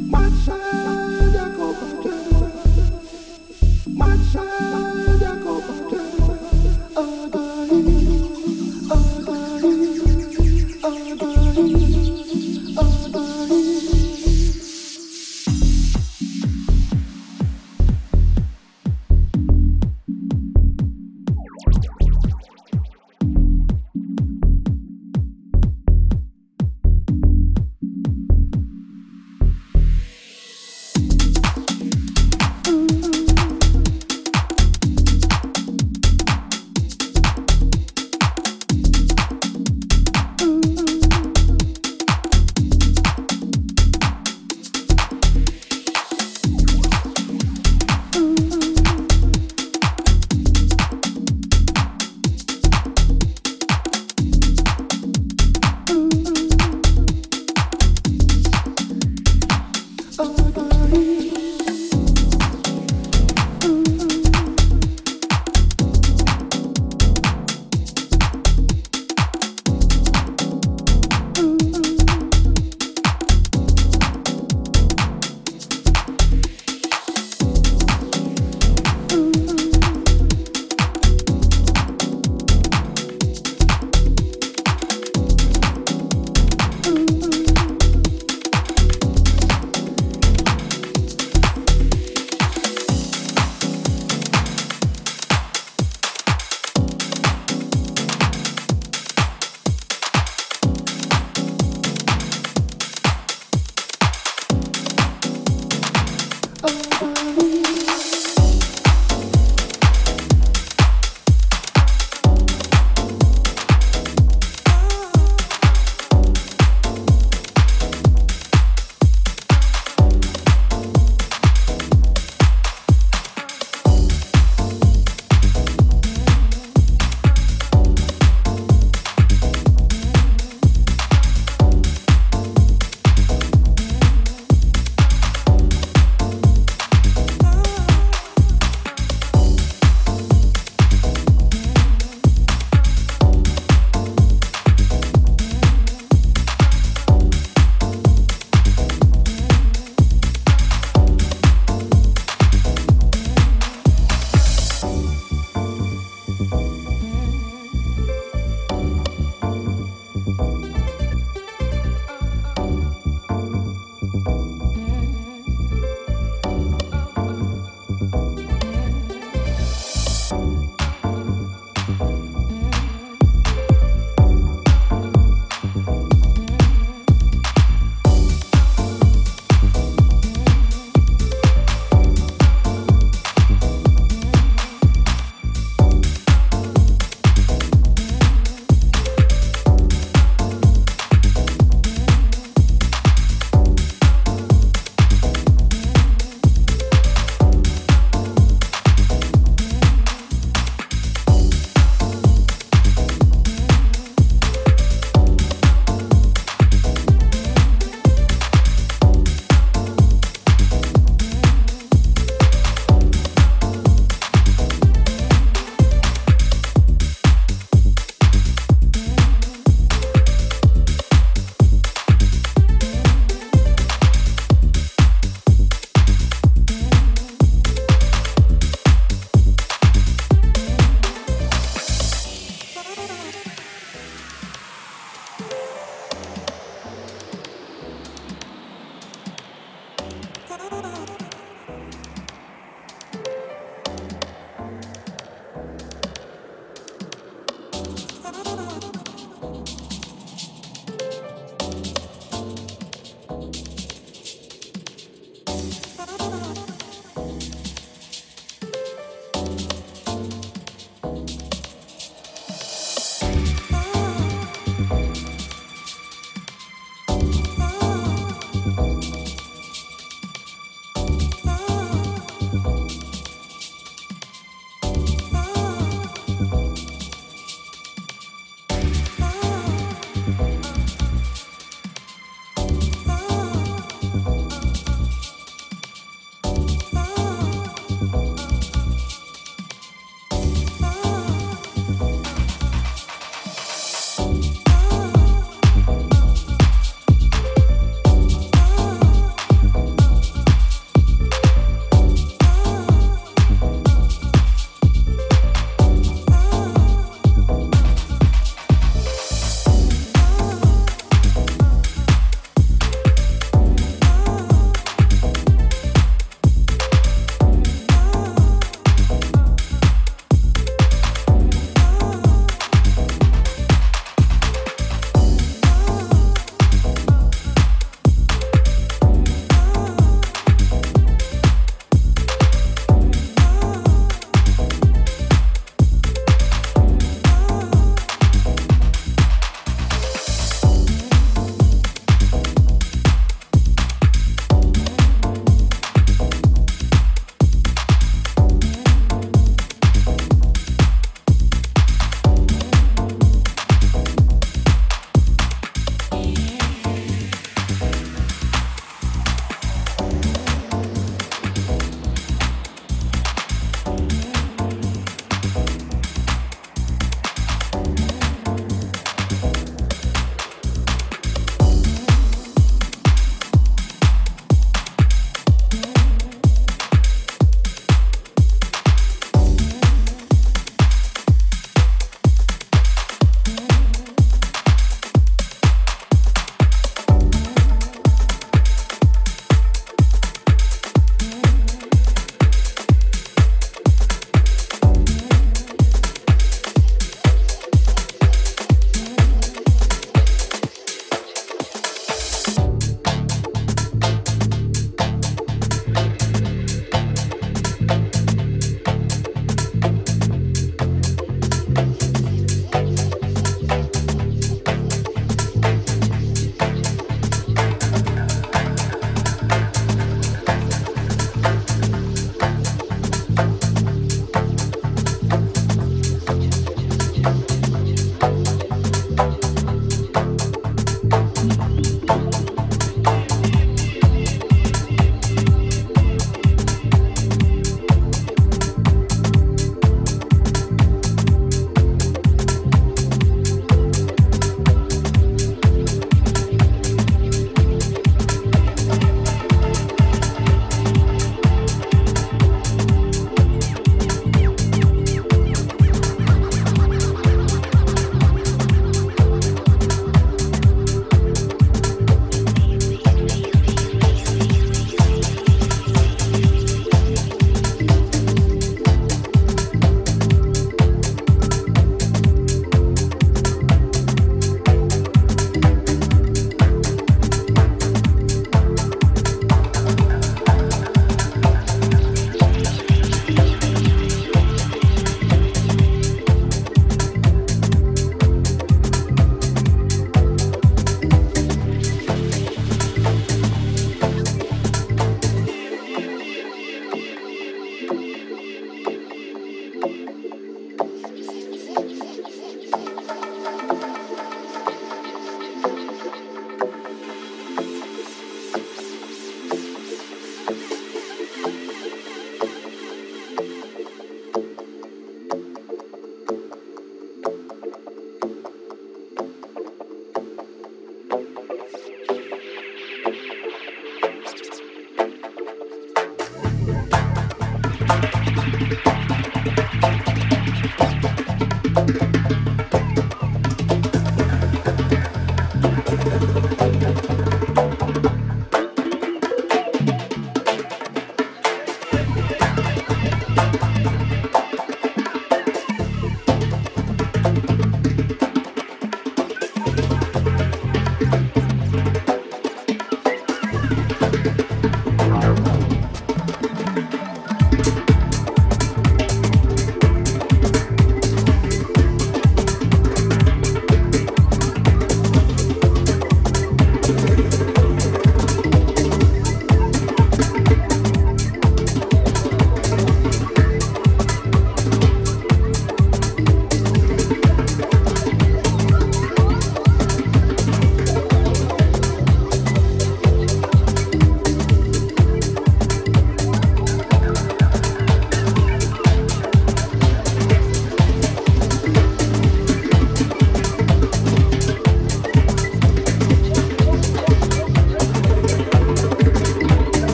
myself.